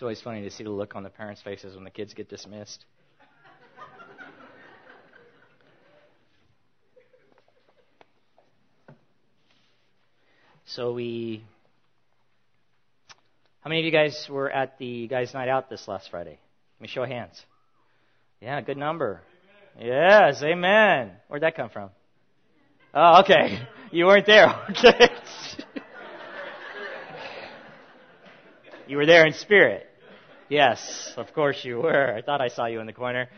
It's always funny to see the look on the parents' faces when the kids get dismissed. So we. How many of you guys were at the guys' night out this last Friday? Let me show hands. Yeah, good number. Yes, amen. Where'd that come from? Oh, okay. You weren't there. Okay. you were there in spirit. Yes, of course you were. I thought I saw you in the corner.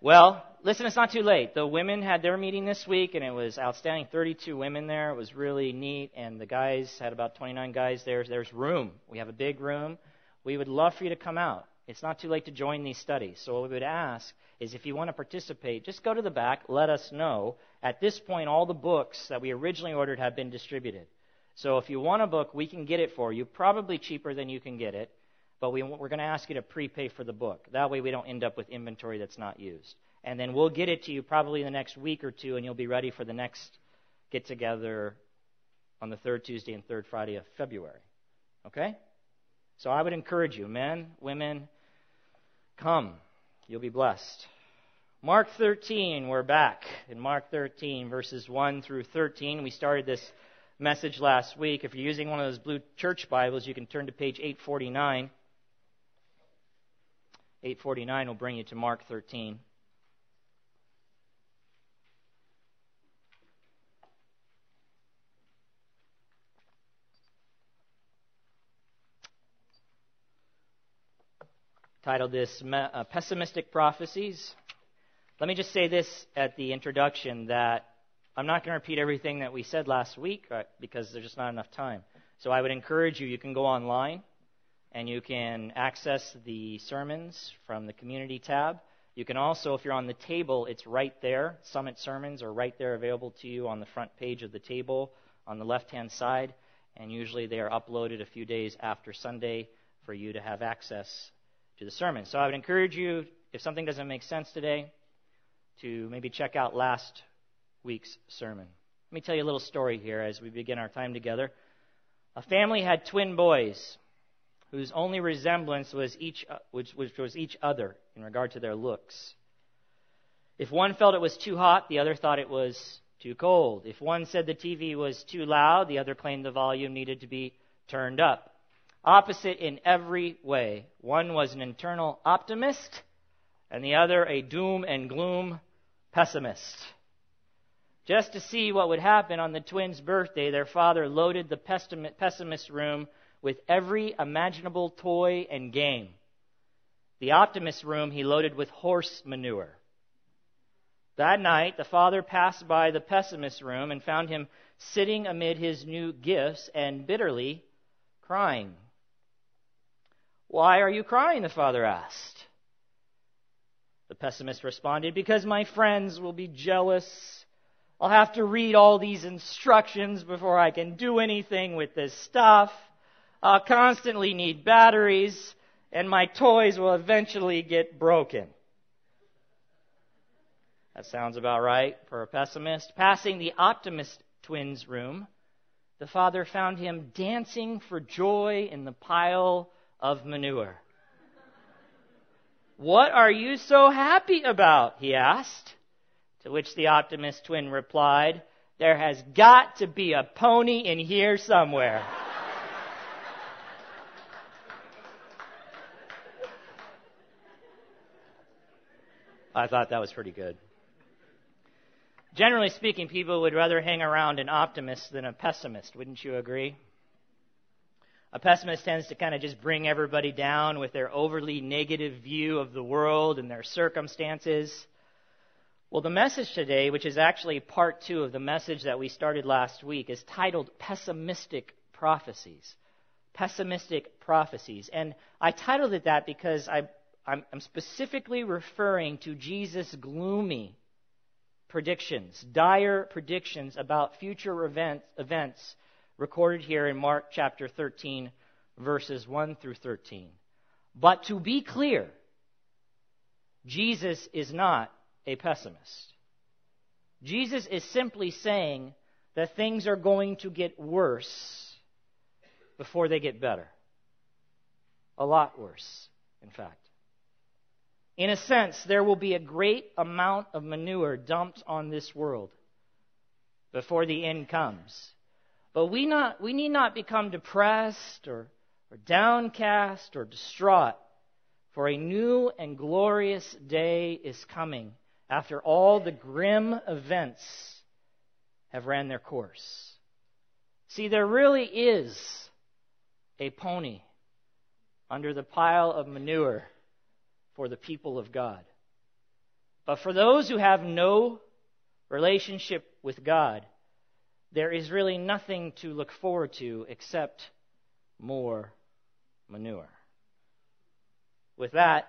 Well, listen, it's not too late. The women had their meeting this week, and it was outstanding. 32 women there. It was really neat, and the guys had about 29 guys there. There's room. We have a big room. We would love for you to come out. It's not too late to join these studies. So what we would ask is if you want to participate, just go to the back, let us know. At this point, all the books that we originally ordered have been distributed. So if you want a book, we can get it for you, probably cheaper than you can get it, but we, we're going to ask you to prepay for the book. That way we don't end up with inventory that's not used. And then we'll get it to you probably in the next week or two, and you'll be ready for the next get together on the third Tuesday and third Friday of February. Okay? So I would encourage you, men, women, come. You'll be blessed. Mark 13, we're back in Mark 13, verses 1 through 13. We started this message last week. If you're using one of those blue church Bibles, you can turn to page 849. 849 will bring you to Mark 13. titled this uh, Pessimistic Prophecies. Let me just say this at the introduction that I'm not going to repeat everything that we said last week uh, because there's just not enough time. So I would encourage you, you can go online and you can access the sermons from the community tab. You can also, if you're on the table, it's right there. Summit sermons are right there available to you on the front page of the table on the left hand side. And usually they are uploaded a few days after Sunday for you to have access to the sermon. So I would encourage you, if something doesn't make sense today, to maybe check out last week's sermon. Let me tell you a little story here as we begin our time together. A family had twin boys whose only resemblance was each, uh, which, which was each other in regard to their looks. If one felt it was too hot, the other thought it was too cold. If one said the TV was too loud, the other claimed the volume needed to be turned up opposite in every way. One was an internal optimist, and the other a doom and gloom pessimist. Just to see what would happen on the twins' birthday, their father loaded the pessimist room with every imaginable toy and game. The optimist room he loaded with horse manure. That night, the father passed by the pessimist room and found him sitting amid his new gifts and bitterly crying. Why are you crying? the father asked. The pessimist responded, Because my friends will be jealous. I'll have to read all these instructions before I can do anything with this stuff. I'll constantly need batteries, and my toys will eventually get broken. That sounds about right for a pessimist. Passing the optimist twins' room, the father found him dancing for joy in the pile of manure. What are you so happy about? he asked. To which the optimist twin replied, There has got to be a pony in here somewhere. I thought that was pretty good. Generally speaking, people would rather hang around an optimist than a pessimist, wouldn't you agree? A pessimist tends to kind of just bring everybody down with their overly negative view of the world and their circumstances. Well, the message today, which is actually part two of the message that we started last week, is titled Pessimistic Prophecies. Pessimistic Prophecies. And I titled it that because I, am specifically referring to Jesus' gloomy predictions, dire predictions about future events, events recorded here in Mark chapter 13, verses 1 through 13. But to be clear, Jesus is not a pessimist. Jesus is simply saying that things are going to get worse before they get better. a lot worse, in fact. In a sense, there will be a great amount of manure dumped on this world before the end comes. But we, not, we need not become depressed or, or downcast or distraught, for a new and glorious day is coming after all the grim events have ran their course. See, there really is a pony under the pile of manure for the people of God. But for those who have no relationship with God, there is really nothing to look forward to except more manure. With that,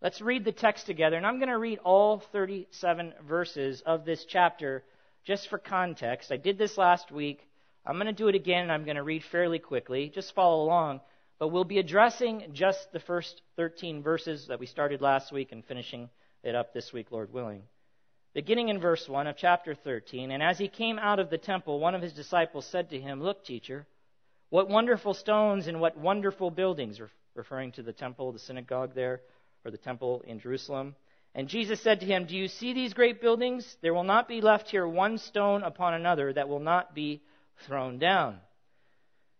let's read the text together. And I'm going to read all 37 verses of this chapter just for context. I did this last week. I'm going to do it again, and I'm going to read fairly quickly. Just follow along. But we'll be addressing just the first 13 verses that we started last week and finishing it up this week, Lord willing. Beginning in verse 1 of chapter 13, and as he came out of the temple, one of his disciples said to him, Look, teacher, what wonderful stones and what wonderful buildings, referring to the temple, the synagogue there, or the temple in Jerusalem. And Jesus said to him, Do you see these great buildings? There will not be left here one stone upon another that will not be thrown down.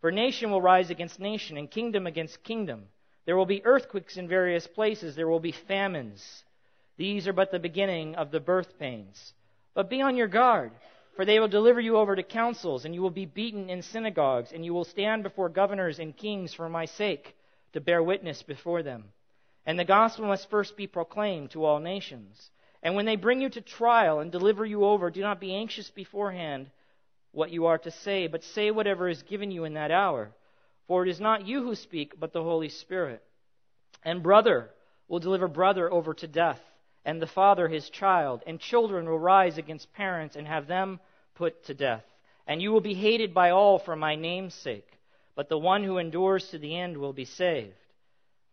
For nation will rise against nation, and kingdom against kingdom. There will be earthquakes in various places. There will be famines. These are but the beginning of the birth pains. But be on your guard, for they will deliver you over to councils, and you will be beaten in synagogues, and you will stand before governors and kings for my sake, to bear witness before them. And the gospel must first be proclaimed to all nations. And when they bring you to trial and deliver you over, do not be anxious beforehand what you are to say, but say whatever is given you in that hour. For it is not you who speak, but the Holy Spirit. And brother will deliver brother over to death and the father his child, and children will rise against parents and have them put to death. And you will be hated by all for my name's sake, but the one who endures to the end will be saved.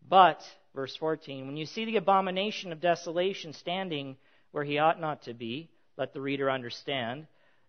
But, verse 14, when you see the abomination of desolation standing where he ought not to be, let the reader understand,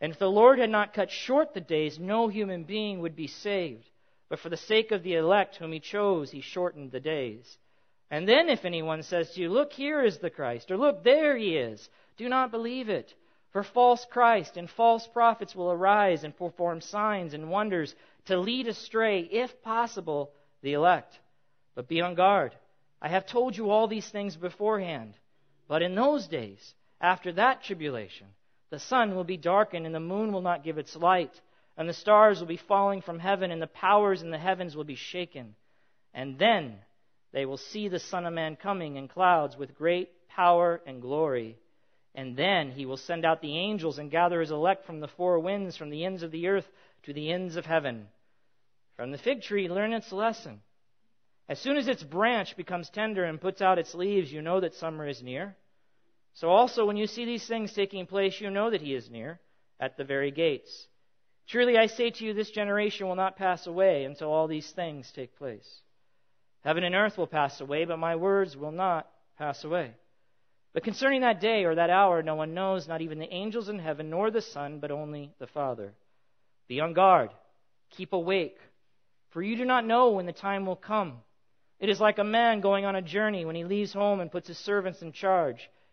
And if the Lord had not cut short the days, no human being would be saved. But for the sake of the elect whom he chose, he shortened the days. And then if anyone says to you, Look, here is the Christ, or Look, there he is, do not believe it. For false Christ and false prophets will arise and perform signs and wonders to lead astray, if possible, the elect. But be on guard. I have told you all these things beforehand. But in those days, after that tribulation, the sun will be darkened, and the moon will not give its light, and the stars will be falling from heaven, and the powers in the heavens will be shaken. And then they will see the Son of Man coming in clouds with great power and glory. And then he will send out the angels and gather his elect from the four winds, from the ends of the earth to the ends of heaven. From the fig tree, learn its lesson. As soon as its branch becomes tender and puts out its leaves, you know that summer is near. So also, when you see these things taking place, you know that he is near, at the very gates. Truly I say to you, this generation will not pass away until all these things take place. Heaven and earth will pass away, but my words will not pass away. But concerning that day or that hour, no one knows, not even the angels in heaven, nor the Son, but only the Father. Be on guard. Keep awake. For you do not know when the time will come. It is like a man going on a journey when he leaves home and puts his servants in charge,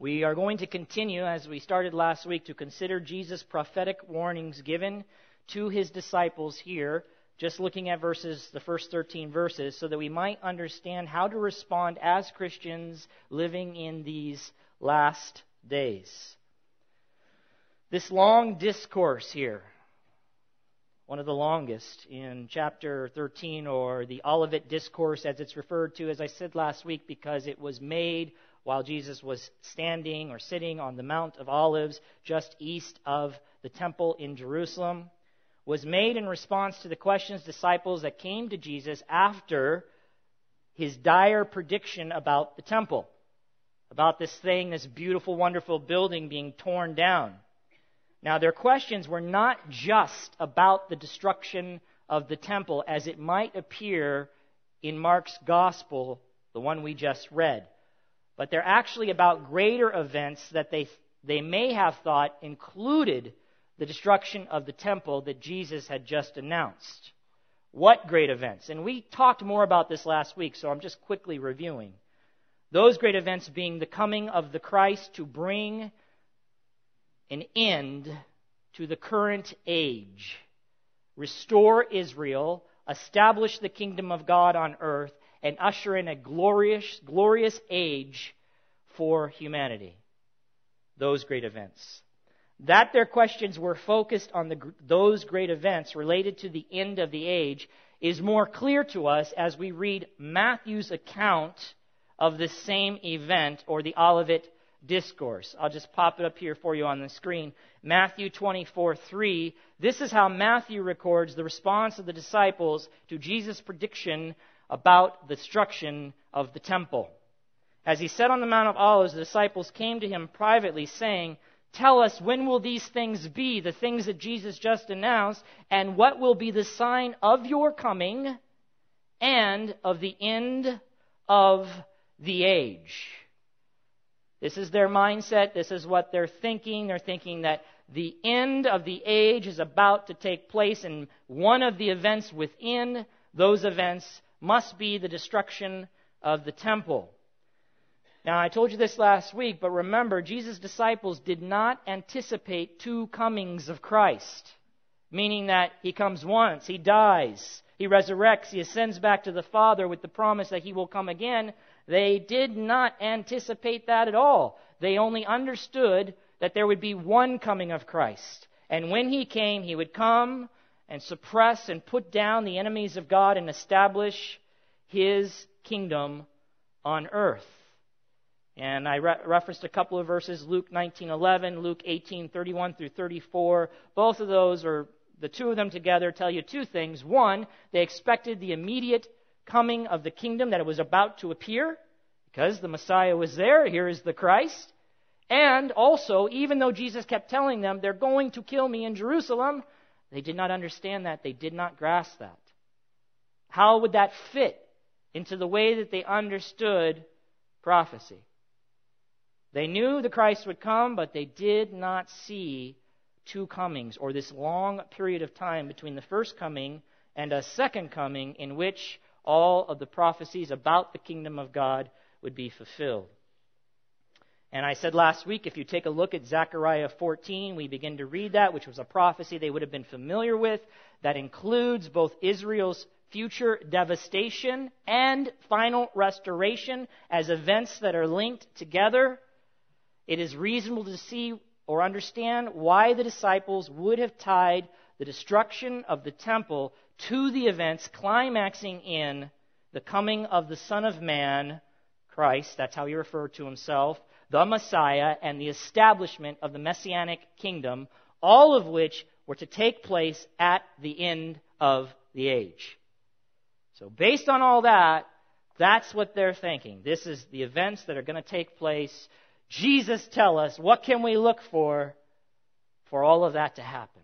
We are going to continue, as we started last week, to consider Jesus' prophetic warnings given to his disciples here, just looking at verses, the first 13 verses, so that we might understand how to respond as Christians living in these last days. This long discourse here, one of the longest in chapter 13, or the Olivet Discourse as it's referred to, as I said last week, because it was made while Jesus was standing or sitting on the Mount of Olives just east of the temple in Jerusalem, was made in response to the questions disciples that came to Jesus after his dire prediction about the temple, about this thing, this beautiful, wonderful building being torn down. Now, their questions were not just about the destruction of the temple as it might appear in Mark's gospel, the one we just read, but they're actually about greater events that they, they may have thought included the destruction of the temple that Jesus had just announced. What great events? And we talked more about this last week, so I'm just quickly reviewing. Those great events being the coming of the Christ to bring an end to the current age, restore Israel, establish the kingdom of God on earth, and usher in a glorious, glorious age for humanity. Those great events. That their questions were focused on the, those great events related to the end of the age is more clear to us as we read Matthew's account of the same event or the Olivet discourse. I'll just pop it up here for you on the screen. Matthew 24, 3. This is how Matthew records the response of the disciples to Jesus' prediction about the destruction of the temple. As he sat on the Mount of Olives, the disciples came to him privately, saying, Tell us, when will these things be, the things that Jesus just announced, and what will be the sign of your coming and of the end of the age? This is their mindset. This is what they're thinking. They're thinking that the end of the age is about to take place, and one of the events within those events must be the destruction of the temple. Now, I told you this last week, but remember, Jesus' disciples did not anticipate two comings of Christ, meaning that he comes once, he dies, he resurrects, he ascends back to the Father with the promise that he will come again. They did not anticipate that at all. They only understood that there would be one coming of Christ. And when he came, he would come and suppress and put down the enemies of God and establish his kingdom on earth. And I re- referenced a couple of verses, Luke 19:11, Luke 18:31 through 34. Both of those or the two of them together tell you two things. One, they expected the immediate coming of the kingdom that it was about to appear because the Messiah was there. Here is the Christ. And also, even though Jesus kept telling them, they're going to kill me in Jerusalem, they did not understand that. They did not grasp that. How would that fit into the way that they understood prophecy? They knew the Christ would come, but they did not see two comings or this long period of time between the first coming and a second coming in which all of the prophecies about the kingdom of God would be fulfilled. And I said last week, if you take a look at Zechariah 14, we begin to read that, which was a prophecy they would have been familiar with, that includes both Israel's future devastation and final restoration as events that are linked together. It is reasonable to see or understand why the disciples would have tied the destruction of the temple to the events climaxing in the coming of the Son of Man, Christ, that's how he referred to himself, the Messiah, and the establishment of the Messianic kingdom, all of which were to take place at the end of the age. So, based on all that, that's what they're thinking. This is the events that are going to take place Jesus tell us what can we look for for all of that to happen?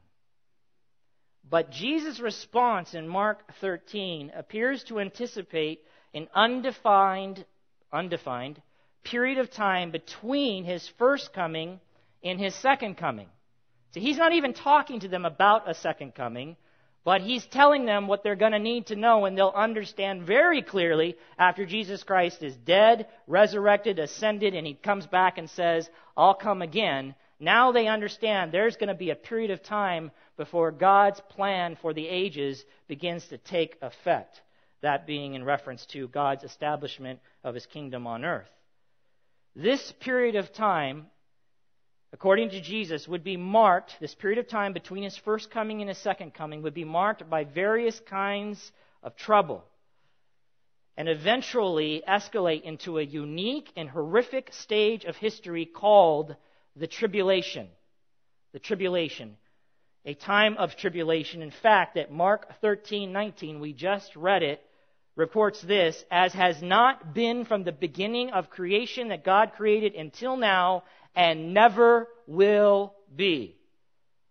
But Jesus' response in Mark 13 appears to anticipate an undefined, undefined period of time between his first coming and his second coming. So he's not even talking to them about a second coming, but he's telling them what they're going to need to know, and they'll understand very clearly after Jesus Christ is dead, resurrected, ascended, and he comes back and says, I'll come again. Now they understand there's going to be a period of time before God's plan for the ages begins to take effect. That being in reference to God's establishment of his kingdom on earth. This period of time, according to Jesus, would be marked, this period of time between his first coming and his second coming, would be marked by various kinds of trouble and eventually escalate into a unique and horrific stage of history called the tribulation. The tribulation. A time of tribulation. In fact, at Mark 13:19, we just read it, reports this, as has not been from the beginning of creation that God created until now and never will be.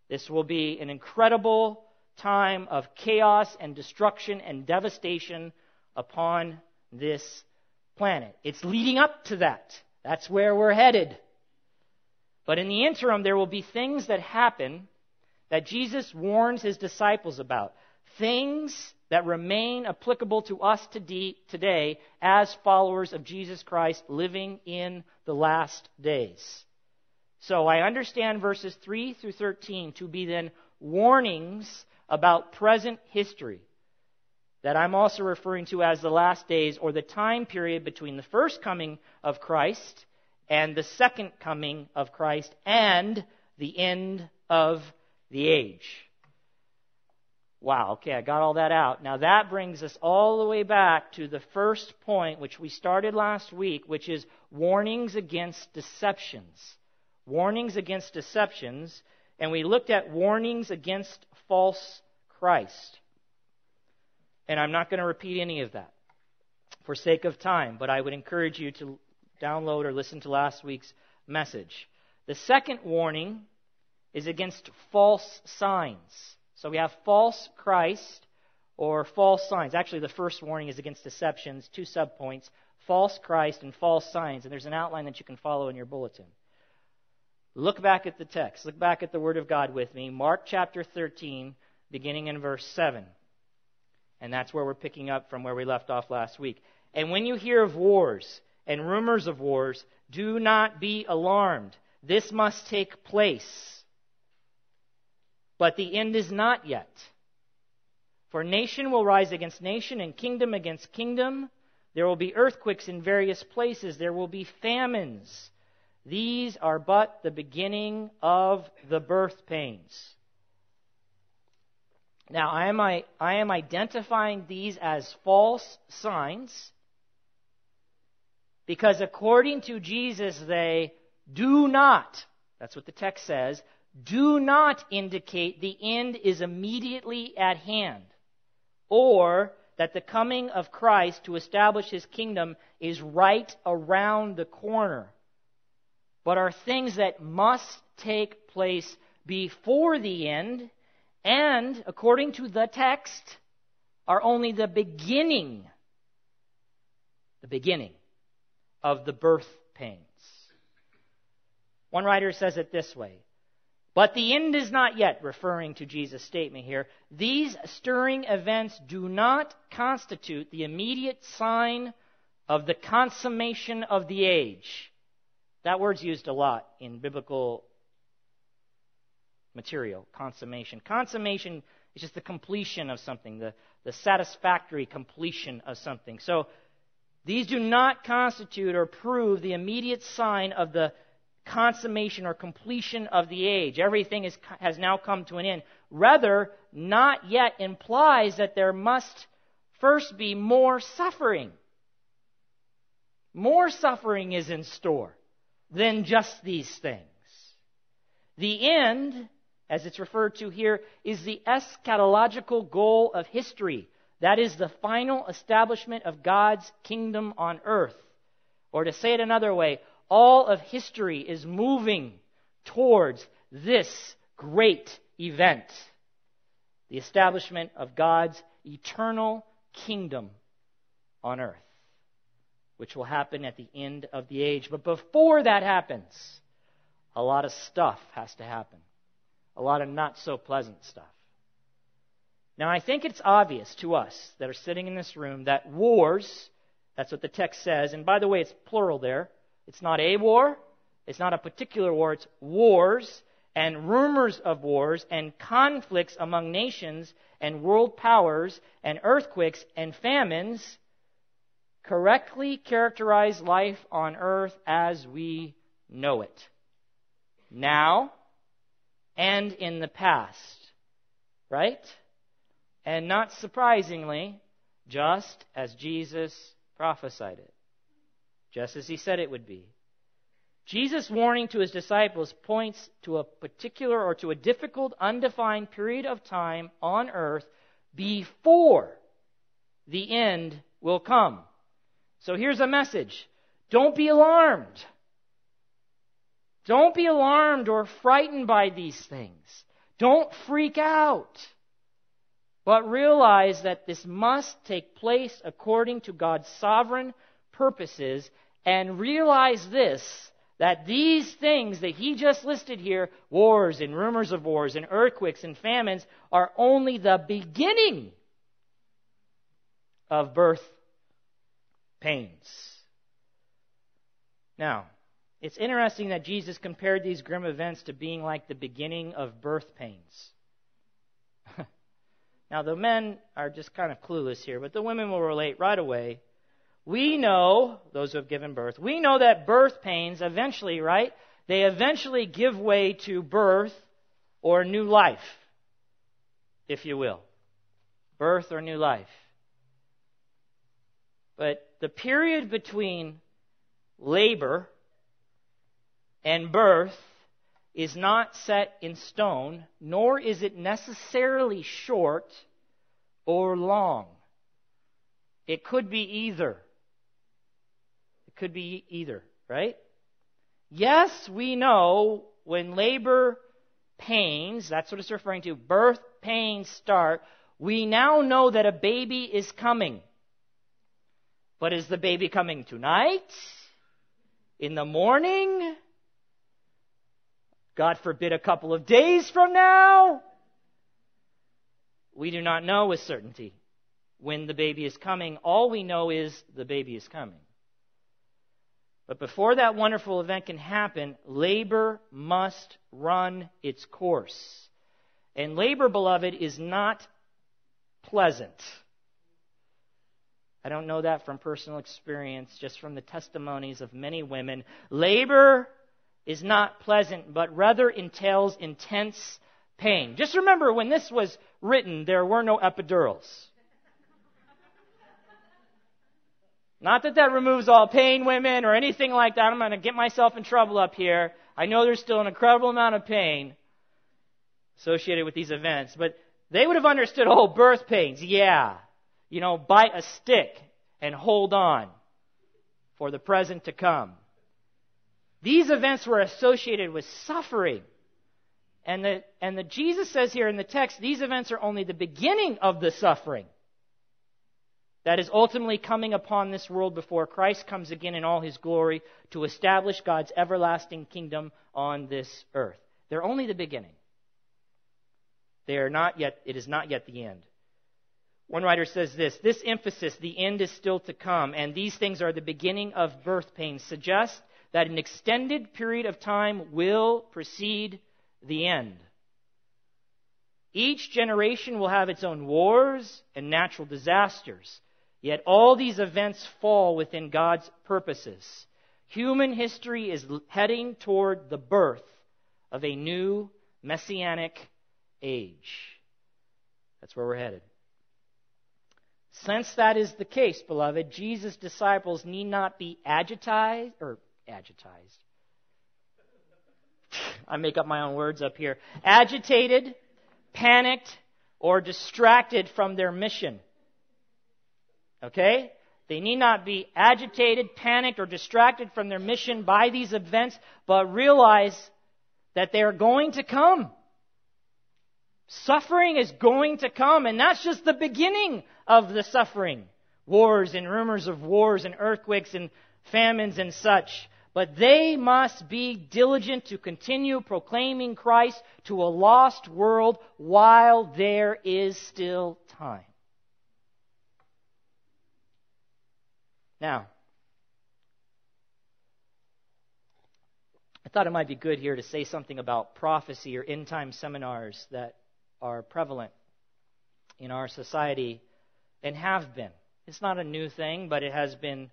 This will be an incredible time of chaos and destruction and devastation upon this planet. It's leading up to that. That's where we're headed. But in the interim, there will be things that happen that Jesus warns his disciples about. Things that remain applicable to us today as followers of Jesus Christ living in the last days. So I understand verses 3 through 13 to be then warnings about present history that I'm also referring to as the last days or the time period between the first coming of Christ and the second coming of Christ and the end of the age. Wow, okay, I got all that out. Now that brings us all the way back to the first point, which we started last week, which is warnings against deceptions. Warnings against deceptions, and we looked at warnings against false Christ. And I'm not going to repeat any of that for sake of time, but I would encourage you to download or listen to last week's message. The second warning is against false signs. So we have false Christ or false signs. Actually, the first warning is against deceptions, two subpoints false Christ and false signs. And there's an outline that you can follow in your bulletin. Look back at the text. Look back at the Word of God with me. Mark chapter 13, beginning in verse 7. And that's where we're picking up from where we left off last week. And when you hear of wars and rumors of wars, do not be alarmed. This must take place. But the end is not yet. For nation will rise against nation and kingdom against kingdom. There will be earthquakes in various places. There will be famines. These are but the beginning of the birth pains. Now, I am, I, I am identifying these as false signs because according to Jesus, they do not, that's what the text says, do not indicate the end is immediately at hand or that the coming of Christ to establish his kingdom is right around the corner, but are things that must take place before the end and, according to the text, are only the beginning, the beginning of the birth pains. One writer says it this way but the end is not yet, referring to Jesus' statement here. These stirring events do not constitute the immediate sign of the consummation of the age. That word's used a lot in biblical material, consummation. Consummation is just the completion of something, the, the satisfactory completion of something. So these do not constitute or prove the immediate sign of the consummation or completion of the age. Everything is, has now come to an end. Rather, not yet implies that there must first be more suffering. More suffering is in store than just these things. The end, as it's referred to here, is the eschatological goal of history. That is the final establishment of God's kingdom on earth. Or to say it another way, all of history is moving towards this great event the establishment of God's eternal kingdom on earth, which will happen at the end of the age. But before that happens, a lot of stuff has to happen. a lot of not so pleasant stuff. Now, I think it's obvious to us that are sitting in this room that wars, that's what the text says, and by the way, it's plural there. It's not a war, it's not a particular war, it's wars and rumors of wars and conflicts among nations and world powers and earthquakes and famines correctly characterize life on earth as we know it. Now and in the past. Right? And not surprisingly, just as Jesus prophesied it. Just as he said it would be. Jesus' warning to his disciples points to a particular or to a difficult, undefined period of time on earth before the end will come. So here's a message. Don't be alarmed. Don't be alarmed or frightened by these things. Don't freak out. But realize that this must take place according to God's sovereign purposes and realize this that these things that he just listed here wars and rumors of wars and earthquakes and famines are only the beginning of birth pains. Now, it's interesting that Jesus compared these grim events to being like the beginning of birth pains. now, the men are just kind of clueless here, but the women will relate right away we know, those who have given birth, we know that birth pains eventually, right? They eventually give way to birth or new life, if you will. Birth or new life. But the period between labor and birth is not set in stone, nor is it necessarily short or long. It could be either could be either, right? Yes, we know when labor pains, that's what it's referring to, birth pains start, we now know that a baby is coming. But is the baby coming tonight? In the morning? God forbid a couple of days from now? We do not know with certainty when the baby is coming. All we know is the baby is coming. But before that wonderful event can happen, labor must run its course. And labor, beloved, is not pleasant. I don't know that from personal experience, just from the testimonies of many women. Labor is not pleasant, but rather entails intense pain. Just remember when this was written, there were no epidurals. Not that that removes all pain, women, or anything like that. I'm going to get myself in trouble up here. I know there's still an incredible amount of pain associated with these events, but they would have understood, oh, birth pains. Yeah. You know, bite a stick and hold on for the present to come. These events were associated with suffering. And the, and the Jesus says here in the text, these events are only the beginning of the suffering that is ultimately coming upon this world before Christ comes again in all his glory to establish God's everlasting kingdom on this earth. They're only the beginning. They are not yet, it is not yet the end. One writer says this this emphasis, the end is still to come, and these things are the beginning of birth pains, suggests that an extended period of time will precede the end. Each generation will have its own wars and natural disasters. Yet all these events fall within God's purposes. Human history is heading toward the birth of a new messianic age. That's where we're headed. Since that is the case, beloved, Jesus' disciples need not be agitized or agitized. I make up my own words up here. Agitated, panicked, or distracted from their mission. Okay? They need not be agitated, panicked, or distracted from their mission by these events, but realize that they are going to come. Suffering is going to come, and that's just the beginning of the suffering. Wars and rumors of wars and earthquakes and famines and such. But they must be diligent to continue proclaiming Christ to a lost world while there is still time. Now, I thought it might be good here to say something about prophecy or end time seminars that are prevalent in our society and have been. It's not a new thing, but it has been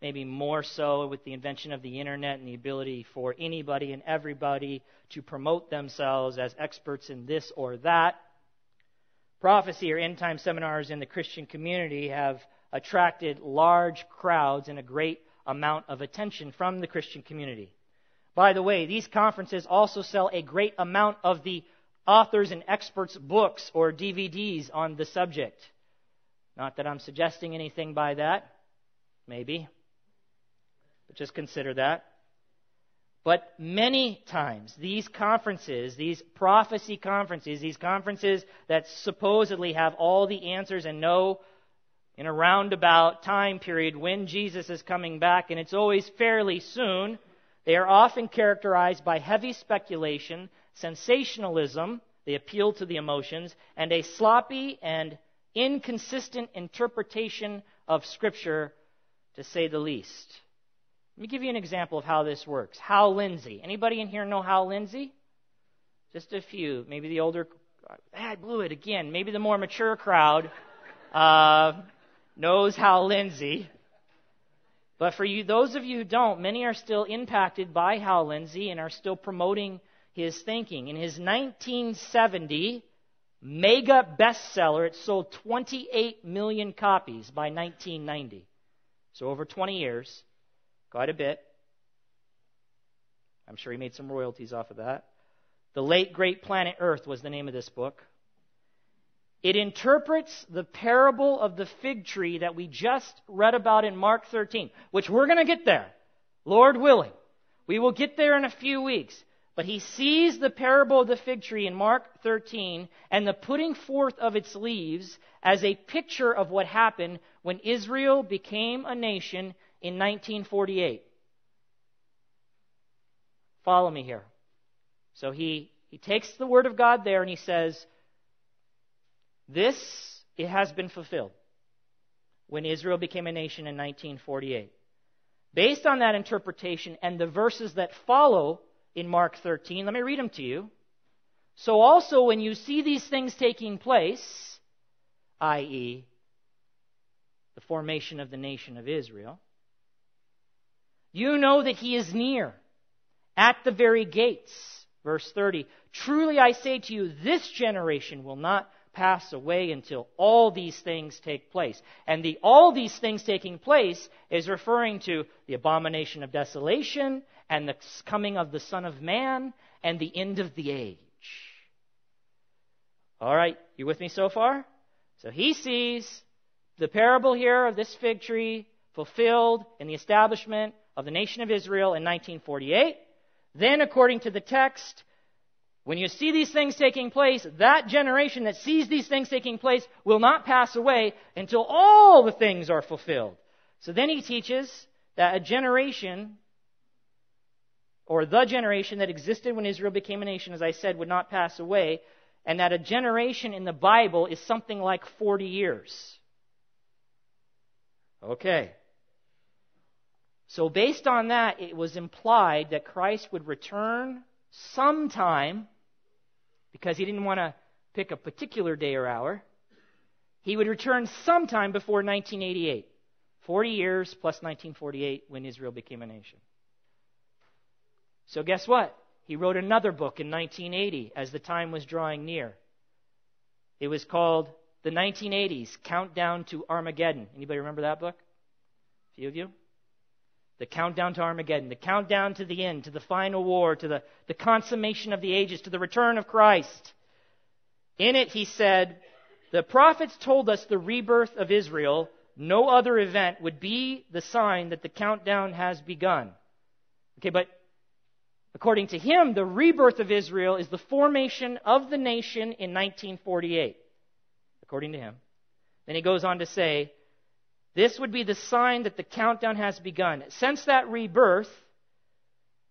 maybe more so with the invention of the internet and the ability for anybody and everybody to promote themselves as experts in this or that. Prophecy or end time seminars in the Christian community have attracted large crowds and a great amount of attention from the Christian community. By the way, these conferences also sell a great amount of the authors and experts' books or DVDs on the subject. Not that I'm suggesting anything by that, maybe, but just consider that. But many times, these conferences, these prophecy conferences, these conferences that supposedly have all the answers and know in a roundabout time period when Jesus is coming back, and it's always fairly soon, they are often characterized by heavy speculation, sensationalism, they appeal to the emotions, and a sloppy and inconsistent interpretation of Scripture, to say the least. Let me give you an example of how this works. Hal Lindsey. Anybody in here know Hal Lindsey? Just a few. Maybe the older. I blew it again. Maybe the more mature crowd uh, knows Hal Lindsey. But for you, those of you who don't, many are still impacted by Hal Lindsey and are still promoting his thinking. In his 1970 mega bestseller, it sold 28 million copies by 1990. So over 20 years, quite a bit. I'm sure he made some royalties off of that. The Late Great Planet Earth was the name of this book. It interprets the parable of the fig tree that we just read about in Mark 13, which we're going to get there, Lord willing. We will get there in a few weeks. But he sees the parable of the fig tree in Mark 13 and the putting forth of its leaves as a picture of what happened when Israel became a nation in 1948. Follow me here. So he, he takes the word of God there and he says, This it has been fulfilled when Israel became a nation in 1948. Based on that interpretation and the verses that follow in Mark 13. Let me read them to you. So also when you see these things taking place, i.e., the formation of the nation of Israel, you know that he is near, at the very gates. Verse 30 Truly I say to you, this generation will not pass away until all these things take place. And the all these things taking place is referring to the abomination of desolation and the coming of the Son of Man and the end of the age. All right, you with me so far? So he sees the parable here of this fig tree fulfilled in the establishment of the nation of Israel in 1948. Then, according to the text, when you see these things taking place, that generation that sees these things taking place will not pass away until all the things are fulfilled. So then he teaches that a generation or the generation that existed when Israel became a nation, as I said, would not pass away, and that a generation in the Bible is something like 40 years. Okay. So, based on that, it was implied that Christ would return sometime, because he didn't want to pick a particular day or hour. He would return sometime before 1988. 40 years plus 1948 when Israel became a nation. So, guess what? He wrote another book in 1980 as the time was drawing near. It was called The 1980s Countdown to Armageddon. Anybody remember that book? A few of you? The countdown to Armageddon, the countdown to the end, to the final war, to the, the consummation of the ages, to the return of Christ. In it, he said, The prophets told us the rebirth of Israel. No other event would be the sign that the countdown has begun. Okay, but According to him, the rebirth of Israel is the formation of the nation in 1948. According to him. Then he goes on to say, this would be the sign that the countdown has begun. Since that rebirth,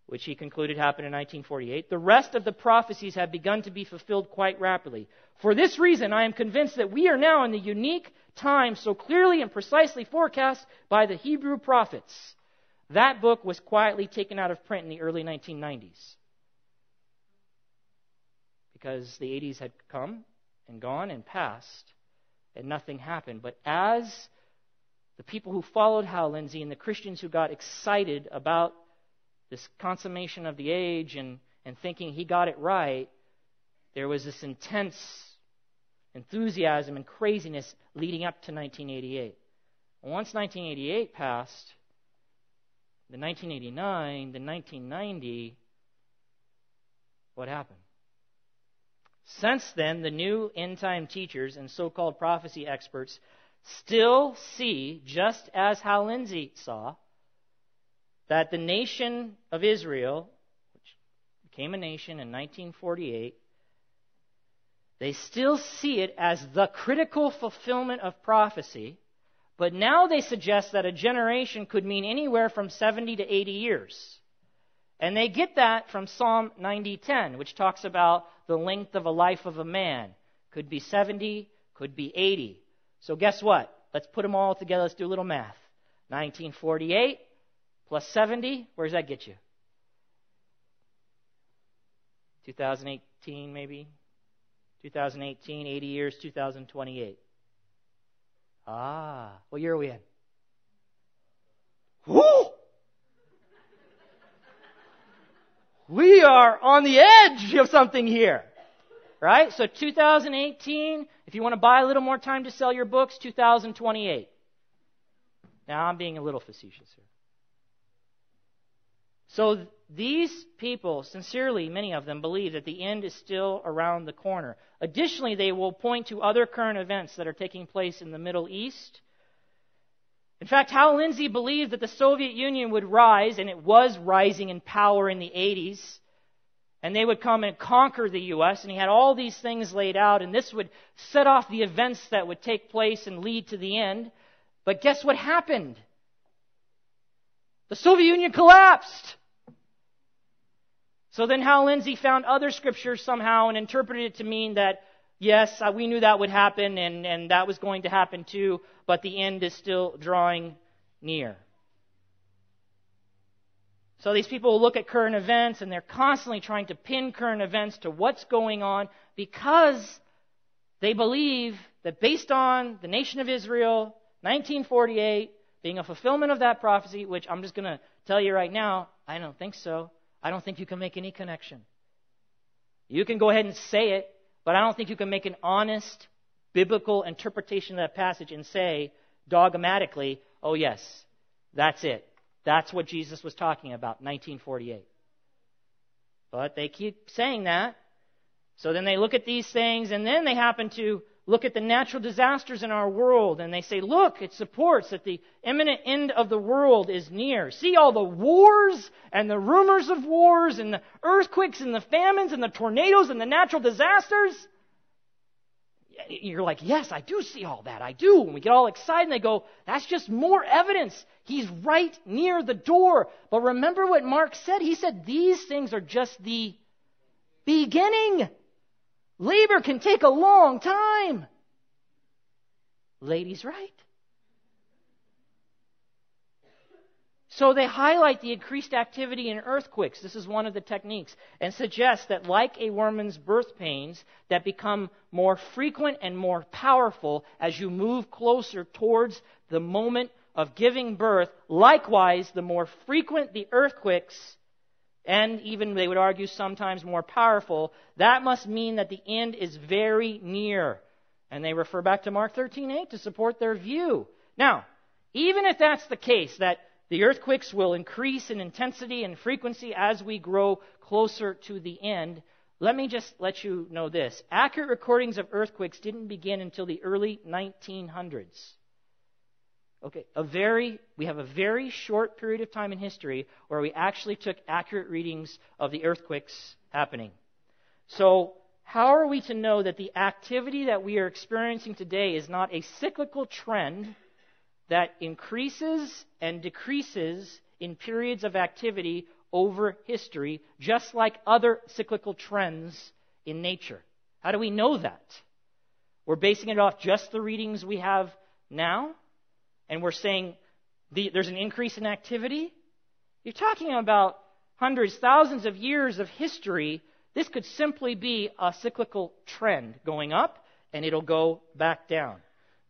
which he concluded happened in 1948, the rest of the prophecies have begun to be fulfilled quite rapidly. For this reason, I am convinced that we are now in the unique time so clearly and precisely forecast by the Hebrew prophets. That book was quietly taken out of print in the early 1990s because the 80s had come and gone and passed and nothing happened. But as the people who followed Hal Lindsey and the Christians who got excited about this consummation of the age and, and thinking he got it right, there was this intense enthusiasm and craziness leading up to 1988. once 1988 passed, the 1989, the 1990, what happened? Since then, the new end time teachers and so called prophecy experts still see, just as Hal Lindsey saw, that the nation of Israel, which became a nation in 1948, they still see it as the critical fulfillment of prophecy, but now they suggest that a generation could mean anywhere from 70 to 80 years. And they get that from Psalm 90:10, which talks about the length of a life of a man. Could be 70, could be 80. So guess what? Let's put them all together. Let's do a little math. 1948 plus 70, where does that get you? 2018, maybe? 2018, 80 years, 2028. Ah, what year are we in? Woo! We are on the edge of something here. Right? So 2018, if you want to buy a little more time to sell your books, 2028. Now I'm being a little facetious here. So these people, sincerely, many of them, believe that the end is still around the corner. Additionally, they will point to other current events that are taking place in the Middle East. In fact, Hal Lindsey believed that the Soviet Union would rise, and it was rising in power in the 80s and they would come and conquer the U.S., and he had all these things laid out, and this would set off the events that would take place and lead to the end. But guess what happened? The Soviet Union collapsed. So then Hal Lindsey found other scriptures somehow and interpreted it to mean that, yes, uh, we knew that would happen, and, and that was going to happen too, but the end is still drawing near. So these people look at current events and they're constantly trying to pin current events to what's going on because they believe that based on the nation of Israel, 1948, being a fulfillment of that prophecy, which I'm just going to tell you right now, I don't think so. I don't think you can make any connection. You can go ahead and say it, but I don't think you can make an honest biblical interpretation of that passage and say dogmatically, oh, yes, that's it. That's what Jesus was talking about, 1948. But they keep saying that. So then they look at these things, and then they happen to look at the natural disasters in our world, and they say, look, it supports that the imminent end of the world is near. See all the wars and the rumors of wars and the earthquakes and the famines and the tornadoes and the natural disasters? You're like, yes, I do see all that. I do. And we get all excited and they go, that's just more evidence. He's right near the door. But remember what Mark said? He said these things are just the beginning. Labor can take a long time. Ladies, right? So they highlight the increased activity in earthquakes. This is one of the techniques. And suggest that like a woman's birth pains that become more frequent and more powerful as you move closer towards the moment of giving birth, likewise, the more frequent the earthquakes, and even they would argue sometimes more powerful, that must mean that the end is very near. And they refer back to Mark 13:8 to support their view. Now, even if that's the case, that the earthquakes will increase in intensity and frequency as we grow closer to the end. Let me just let you know this. Accurate recordings of earthquakes didn't begin until the early 1900s. Okay, a very, we have a very short period of time in history where we actually took accurate readings of the earthquakes happening. So, how are we to know that the activity that we are experiencing today is not a cyclical trend that increases and decreases in periods of activity over history, just like other cyclical trends in nature. How do we know that? We're basing it off just the readings we have now, and we're saying the, there's an increase in activity. You're talking about hundreds, thousands of years of history. This could simply be a cyclical trend going up, and it'll go back down.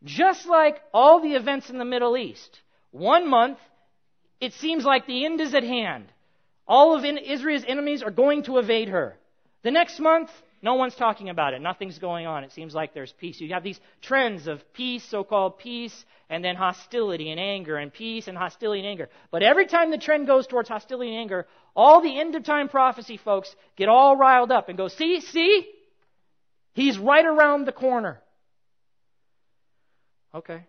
Just like all the events in the Middle East. One month, it seems like the end is at hand. All of Israel's enemies are going to evade her. The next month, no one's talking about it. Nothing's going on. It seems like there's peace. You have these trends of peace, so called peace, and then hostility and anger, and peace and hostility and anger. But every time the trend goes towards hostility and anger, all the end of time prophecy folks get all riled up and go, see, see? He's right around the corner. Okay.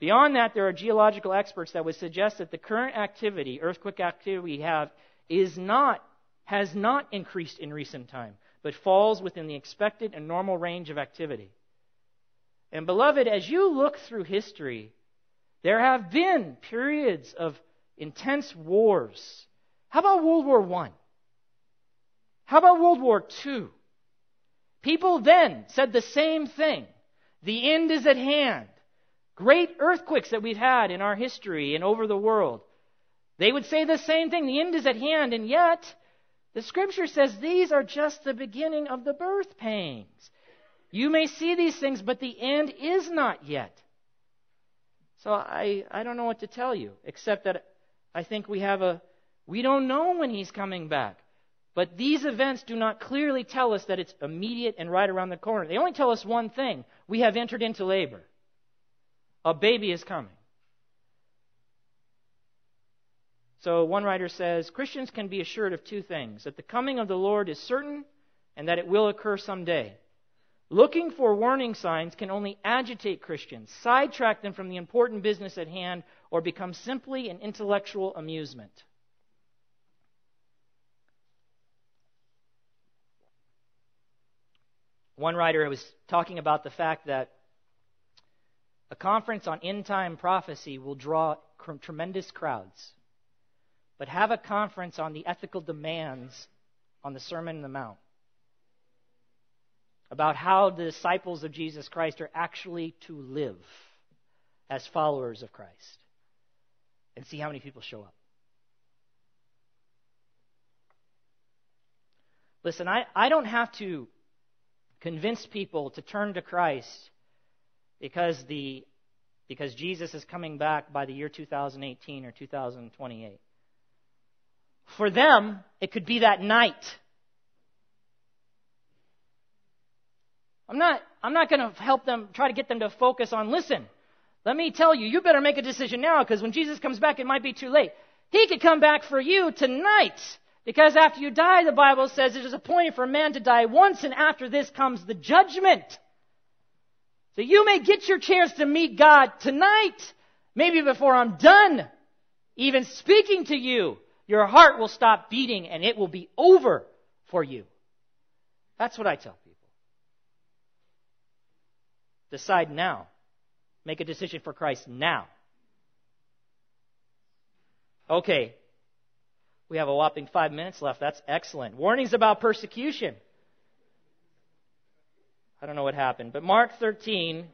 Beyond that, there are geological experts that would suggest that the current activity, earthquake activity we have, is not, has not increased in recent time, but falls within the expected and normal range of activity. And beloved, as you look through history, there have been periods of intense wars. How about World War I? How about World War II? People then said the same thing. The end is at hand. Great earthquakes that we've had in our history and over the world. They would say the same thing. The end is at hand, and yet the scripture says these are just the beginning of the birth pangs. You may see these things, but the end is not yet. So I, I don't know what to tell you, except that I think we have a, we don't know when he's coming back. But these events do not clearly tell us that it's immediate and right around the corner. They only tell us one thing we have entered into labor. A baby is coming. So one writer says Christians can be assured of two things that the coming of the Lord is certain and that it will occur someday. Looking for warning signs can only agitate Christians, sidetrack them from the important business at hand, or become simply an intellectual amusement. One writer was talking about the fact that a conference on end time prophecy will draw tremendous crowds. But have a conference on the ethical demands on the Sermon on the Mount about how the disciples of Jesus Christ are actually to live as followers of Christ and see how many people show up. Listen, I, I don't have to convince people to turn to Christ because the because Jesus is coming back by the year 2018 or 2028. For them, it could be that night. I'm not, I'm not going to help them, try to get them to focus on, listen, let me tell you, you better make a decision now because when Jesus comes back, it might be too late. He could come back for you tonight because after you die, the Bible says it is appointed for a man to die once and after this comes the judgment. So you may get your chance to meet God tonight, maybe before I'm done even speaking to you. Your heart will stop beating and it will be over for you. That's what I tell people. Decide now. Make a decision for Christ now. Okay. We have a whopping five minutes left. That's excellent. Warnings about persecution. I don't know what happened. But Mark 13,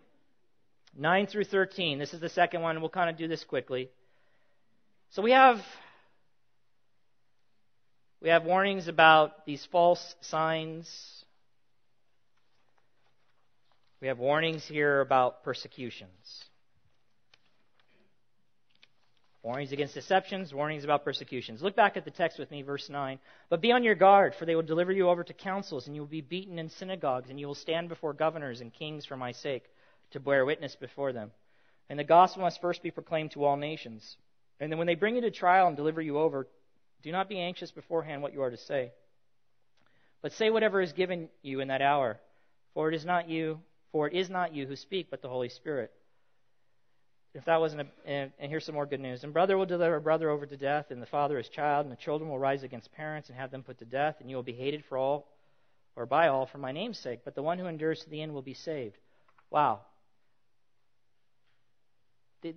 9 through 13, this is the second one. We'll kind of do this quickly. So we have we have warnings about these false signs. We have warnings here about persecutions. Warnings against deceptions, warnings about persecutions. Look back at the text with me, verse 9. But be on your guard, for they will deliver you over to councils, and you will be beaten in synagogues, and you will stand before governors and kings for my sake, to bear witness before them. And the gospel must first be proclaimed to all nations. And then when they bring you to trial and deliver you over, do not be anxious beforehand what you are to say. But say whatever is given you in that hour, for it is not you, for it is not you who speak, but the Holy Spirit if that wasn't a, and, and, here's some more good news. And brother will deliver brother over to death, and the father his child, and the children will rise against parents and have them put to death, and you will be hated for all, or by all, for my name's sake. But the one who endures to the end will be saved. Wow.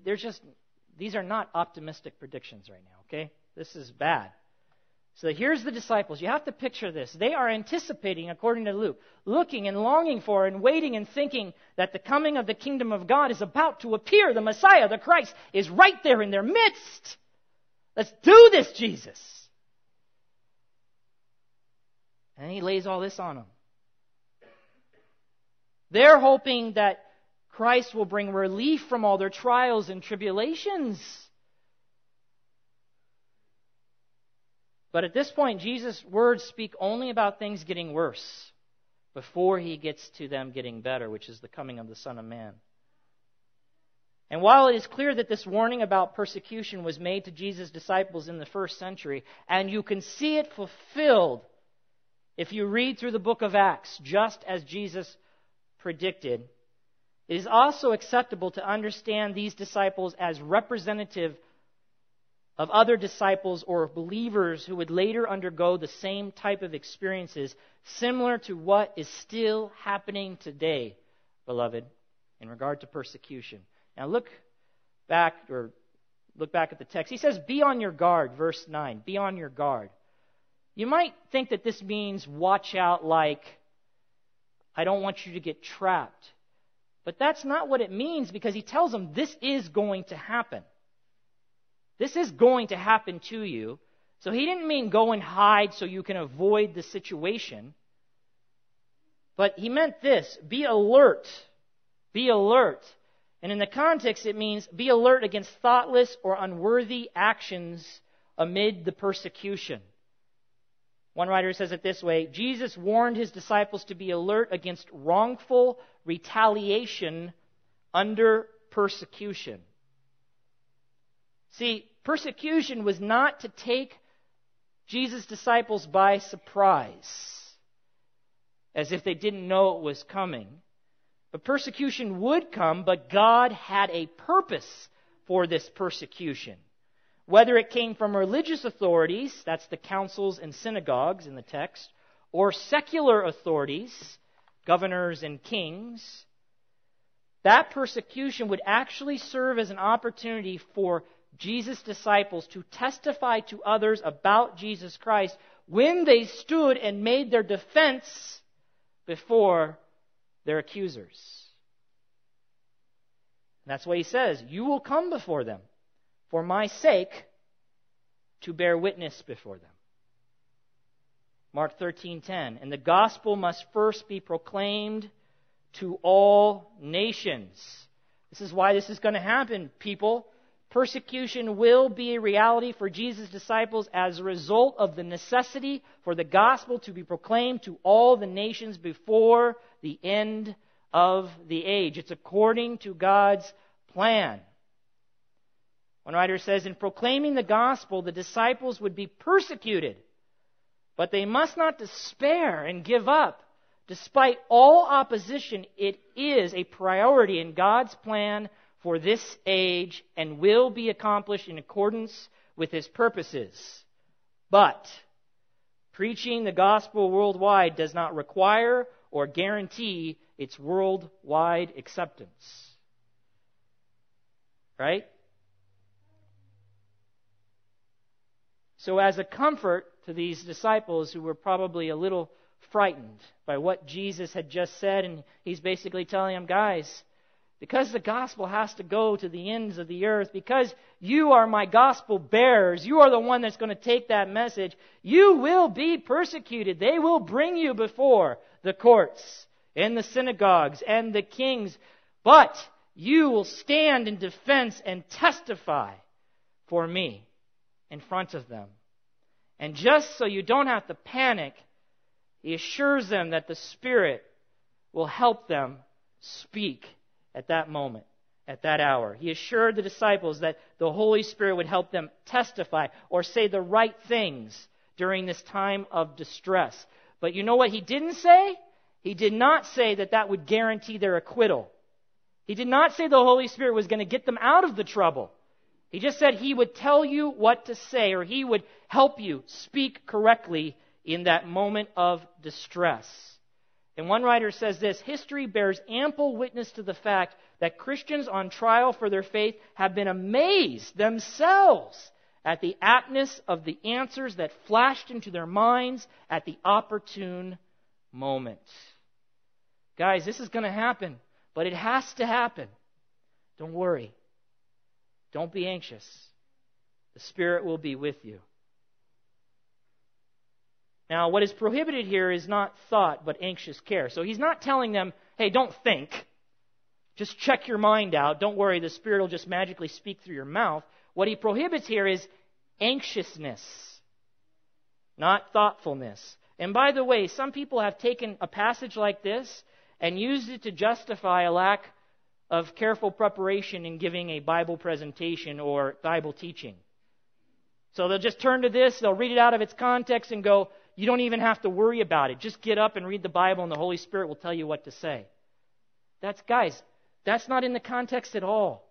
There's just these are not optimistic predictions right now. Okay, This is bad. So here's the disciples. You have to picture this. They are anticipating, according to Luke, looking and longing for and waiting and thinking that the coming of the kingdom of God is about to appear. The Messiah, the Christ, is right there in their midst. Let's do this, Jesus. And he lays all this on them. They're hoping that Christ will bring relief from all their trials and tribulations. But at this point, Jesus' words speak only about things getting worse before he gets to them getting better, which is the coming of the Son of Man. And while it is clear that this warning about persecution was made to Jesus' disciples in the first century, and you can see it fulfilled if you read through the book of Acts, just as Jesus predicted, it is also acceptable to understand these disciples as representative of other disciples or believers who would later undergo the same type of experiences, similar to what is still happening today, beloved, in regard to persecution. Now look back or look back at the text. He says, Be on your guard, verse 9. Be on your guard. You might think that this means watch out like, I don't want you to get trapped. But that's not what it means because he tells them this is going to happen. This is going to happen to you. So he didn't mean go and hide so you can avoid the situation. But he meant this be alert. Be alert. And in the context, it means be alert against thoughtless or unworthy actions amid the persecution. One writer says it this way Jesus warned his disciples to be alert against wrongful retaliation under persecution. See, persecution was not to take Jesus' disciples by surprise, as if they didn't know it was coming. But persecution would come, but God had a purpose for this persecution. Whether it came from religious authorities, that's the councils and synagogues in the text, or secular authorities, governors and kings, that persecution would actually serve as an opportunity for Jesus' disciples to testify to others about Jesus Christ when they stood and made their defense before their accusers. And that's what he says. You will come before them for my sake to bear witness before them. Mark 13:10 and the gospel must first be proclaimed to all nations. This is why this is going to happen, people. Persecution will be a reality for Jesus' disciples as a result of the necessity for the gospel to be proclaimed to all the nations before the end of the age. It's according to God's plan. One writer says, in proclaiming the gospel, the disciples would be persecuted, but they must not despair and give up. Despite all opposition, it is a priority in God's plan for this age and will be accomplished in accordance with his purposes. But preaching the gospel worldwide does not require or guarantee its worldwide acceptance. Right? So, as a comfort to these disciples who were probably a little frightened by what Jesus had just said, and he's basically telling them, guys, because the gospel has to go to the ends of the earth, because you are my gospel bearers, you are the one that's going to take that message, you will be persecuted. They will bring you before the courts and the synagogues and the kings, but you will stand in defense and testify for me in front of them. And just so you don't have to panic, he assures them that the Spirit will help them speak at that moment, at that hour. He assured the disciples that the Holy Spirit would help them testify or say the right things during this time of distress. But you know what he didn't say? He did not say that that would guarantee their acquittal. He did not say the Holy Spirit was going to get them out of the trouble. He just said he would tell you what to say or he would help you speak correctly in that moment of distress. And one writer says this history bears ample witness to the fact that Christians on trial for their faith have been amazed themselves at the aptness of the answers that flashed into their minds at the opportune moment. Guys, this is going to happen, but it has to happen. Don't worry. Don't be anxious. The Spirit will be with you. Now, what is prohibited here is not thought, but anxious care. So he's not telling them, hey, don't think. Just check your mind out. Don't worry, the Spirit will just magically speak through your mouth. What he prohibits here is anxiousness, not thoughtfulness. And by the way, some people have taken a passage like this and used it to justify a lack of careful preparation in giving a Bible presentation or Bible teaching. So they'll just turn to this, they'll read it out of its context and go, you don't even have to worry about it. Just get up and read the Bible, and the Holy Spirit will tell you what to say. That's, guys, that's not in the context at all.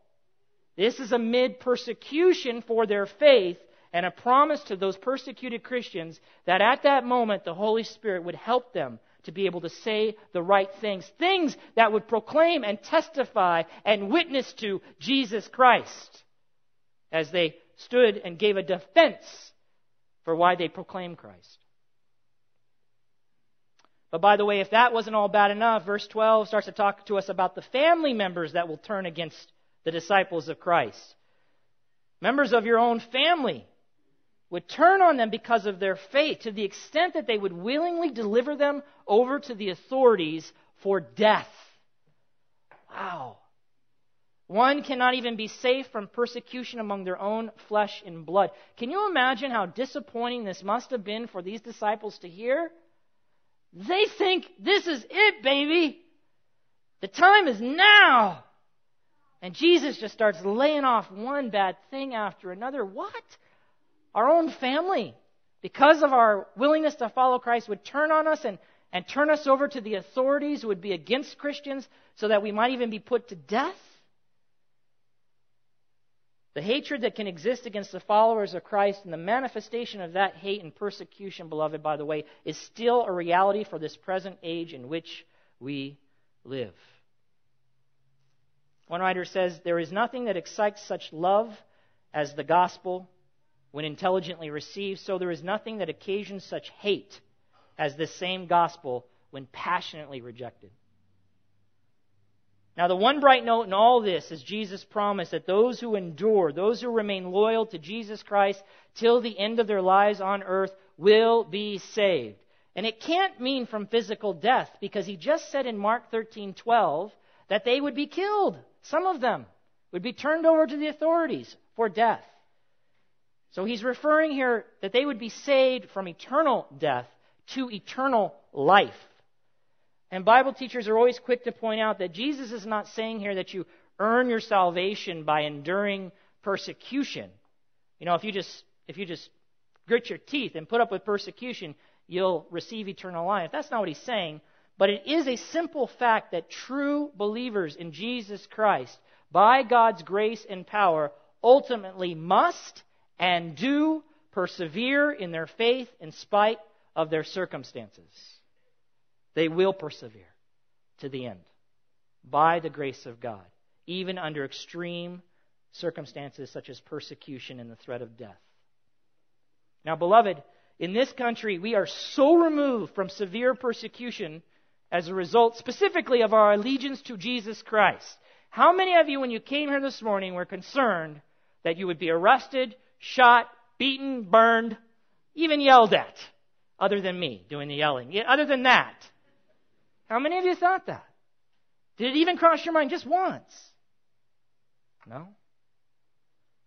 This is amid persecution for their faith and a promise to those persecuted Christians that at that moment the Holy Spirit would help them to be able to say the right things. Things that would proclaim and testify and witness to Jesus Christ as they stood and gave a defense for why they proclaim Christ. But by the way, if that wasn't all bad enough, verse 12 starts to talk to us about the family members that will turn against the disciples of Christ. Members of your own family would turn on them because of their faith to the extent that they would willingly deliver them over to the authorities for death. Wow. One cannot even be safe from persecution among their own flesh and blood. Can you imagine how disappointing this must have been for these disciples to hear? They think this is it, baby. The time is now. And Jesus just starts laying off one bad thing after another. What? Our own family, because of our willingness to follow Christ, would turn on us and, and turn us over to the authorities who would be against Christians so that we might even be put to death? The hatred that can exist against the followers of Christ and the manifestation of that hate and persecution, beloved, by the way, is still a reality for this present age in which we live. One writer says, There is nothing that excites such love as the gospel when intelligently received, so there is nothing that occasions such hate as this same gospel when passionately rejected. Now, the one bright note in all this is Jesus' promise that those who endure, those who remain loyal to Jesus Christ till the end of their lives on earth, will be saved. And it can't mean from physical death because he just said in Mark 13:12 that they would be killed. Some of them would be turned over to the authorities for death. So he's referring here that they would be saved from eternal death to eternal life. And Bible teachers are always quick to point out that Jesus is not saying here that you earn your salvation by enduring persecution. You know, if you just if you just grit your teeth and put up with persecution, you'll receive eternal life. That's not what he's saying, but it is a simple fact that true believers in Jesus Christ, by God's grace and power, ultimately must and do persevere in their faith in spite of their circumstances. They will persevere to the end by the grace of God, even under extreme circumstances such as persecution and the threat of death. Now, beloved, in this country, we are so removed from severe persecution as a result specifically of our allegiance to Jesus Christ. How many of you, when you came here this morning, were concerned that you would be arrested, shot, beaten, burned, even yelled at? Other than me doing the yelling. Other than that, how many of you thought that? Did it even cross your mind just once? No?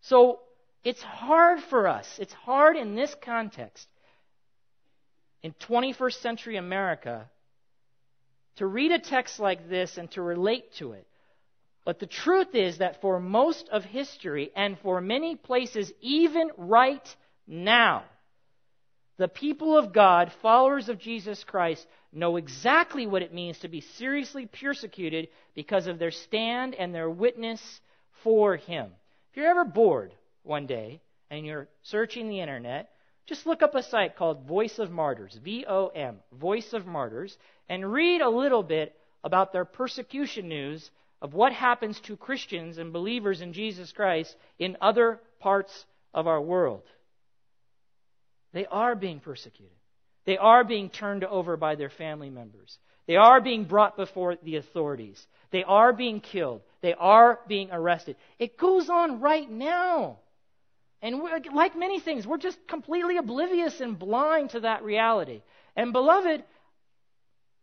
So, it's hard for us. It's hard in this context, in 21st century America, to read a text like this and to relate to it. But the truth is that for most of history and for many places, even right now, the people of God, followers of Jesus Christ, know exactly what it means to be seriously persecuted because of their stand and their witness for Him. If you're ever bored one day and you're searching the internet, just look up a site called Voice of Martyrs, V O M, Voice of Martyrs, and read a little bit about their persecution news of what happens to Christians and believers in Jesus Christ in other parts of our world. They are being persecuted. They are being turned over by their family members. They are being brought before the authorities. They are being killed. They are being arrested. It goes on right now. And like many things, we're just completely oblivious and blind to that reality. And beloved,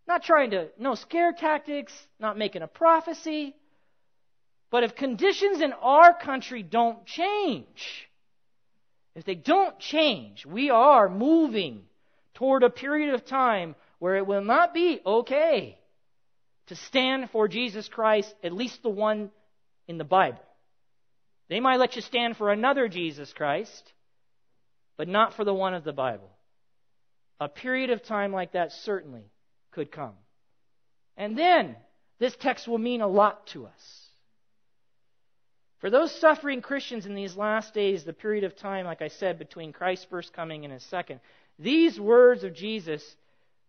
not trying to, no scare tactics, not making a prophecy. But if conditions in our country don't change, if they don't change, we are moving toward a period of time where it will not be okay to stand for Jesus Christ, at least the one in the Bible. They might let you stand for another Jesus Christ, but not for the one of the Bible. A period of time like that certainly could come. And then this text will mean a lot to us. For those suffering Christians in these last days, the period of time, like I said, between Christ's first coming and his second, these words of Jesus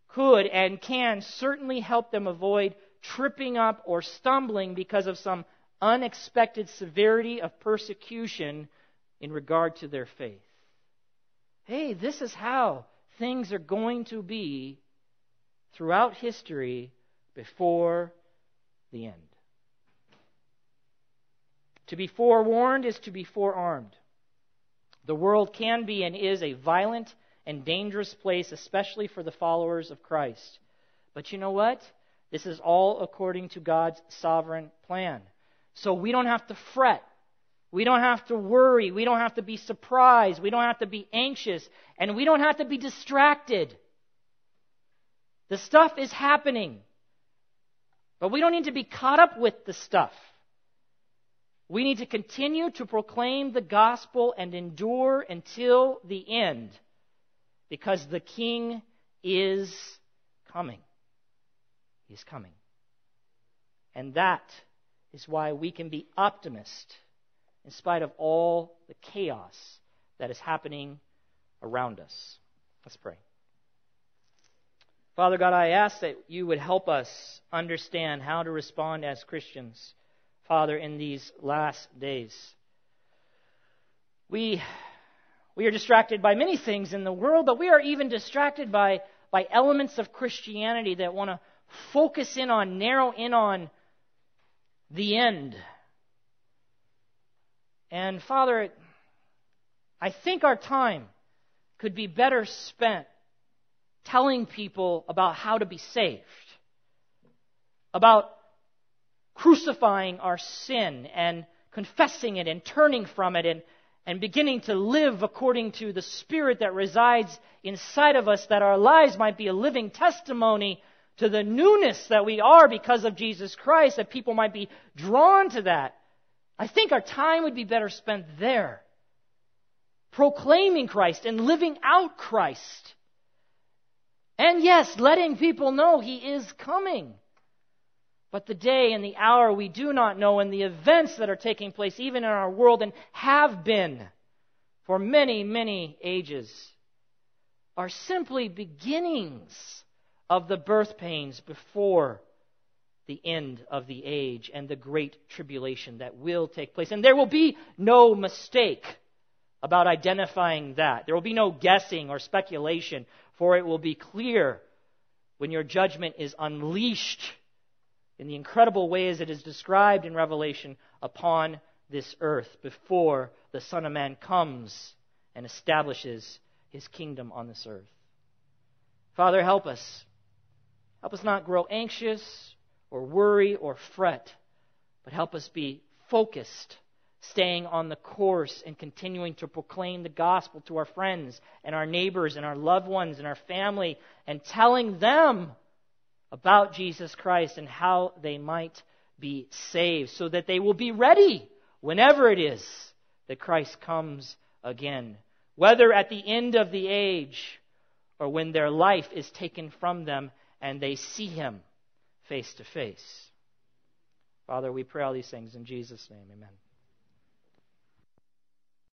could and can certainly help them avoid tripping up or stumbling because of some unexpected severity of persecution in regard to their faith. Hey, this is how things are going to be throughout history before the end. To be forewarned is to be forearmed. The world can be and is a violent and dangerous place, especially for the followers of Christ. But you know what? This is all according to God's sovereign plan. So we don't have to fret. We don't have to worry. We don't have to be surprised. We don't have to be anxious. And we don't have to be distracted. The stuff is happening. But we don't need to be caught up with the stuff. We need to continue to proclaim the gospel and endure until the end because the king is coming. He's coming. And that is why we can be optimist in spite of all the chaos that is happening around us. Let's pray. Father God, I ask that you would help us understand how to respond as Christians, Father, in these last days. We, we are distracted by many things in the world, but we are even distracted by, by elements of Christianity that want to focus in on, narrow in on the end. And Father, I think our time could be better spent telling people about how to be saved, about crucifying our sin and confessing it and turning from it and, and beginning to live according to the Spirit that resides inside of us, that our lives might be a living testimony to the newness that we are because of Jesus Christ, that people might be drawn to that. I think our time would be better spent there. Proclaiming Christ and living out Christ. And yes, letting people know He is coming. But the day and the hour we do not know, and the events that are taking place even in our world and have been for many, many ages, are simply beginnings of the birth pains before the end of the age and the great tribulation that will take place. And there will be no mistake about identifying that. There will be no guessing or speculation, for it will be clear when your judgment is unleashed in the incredible ways it is described in Revelation upon this earth before the Son of Man comes and establishes his kingdom on this earth. Father, help us Help us not grow anxious or worry or fret, but help us be focused, staying on the course and continuing to proclaim the gospel to our friends and our neighbors and our loved ones and our family and telling them about Jesus Christ and how they might be saved so that they will be ready whenever it is that Christ comes again. Whether at the end of the age or when their life is taken from them and they see him face to face. Father, we pray all these things in Jesus' name. Amen.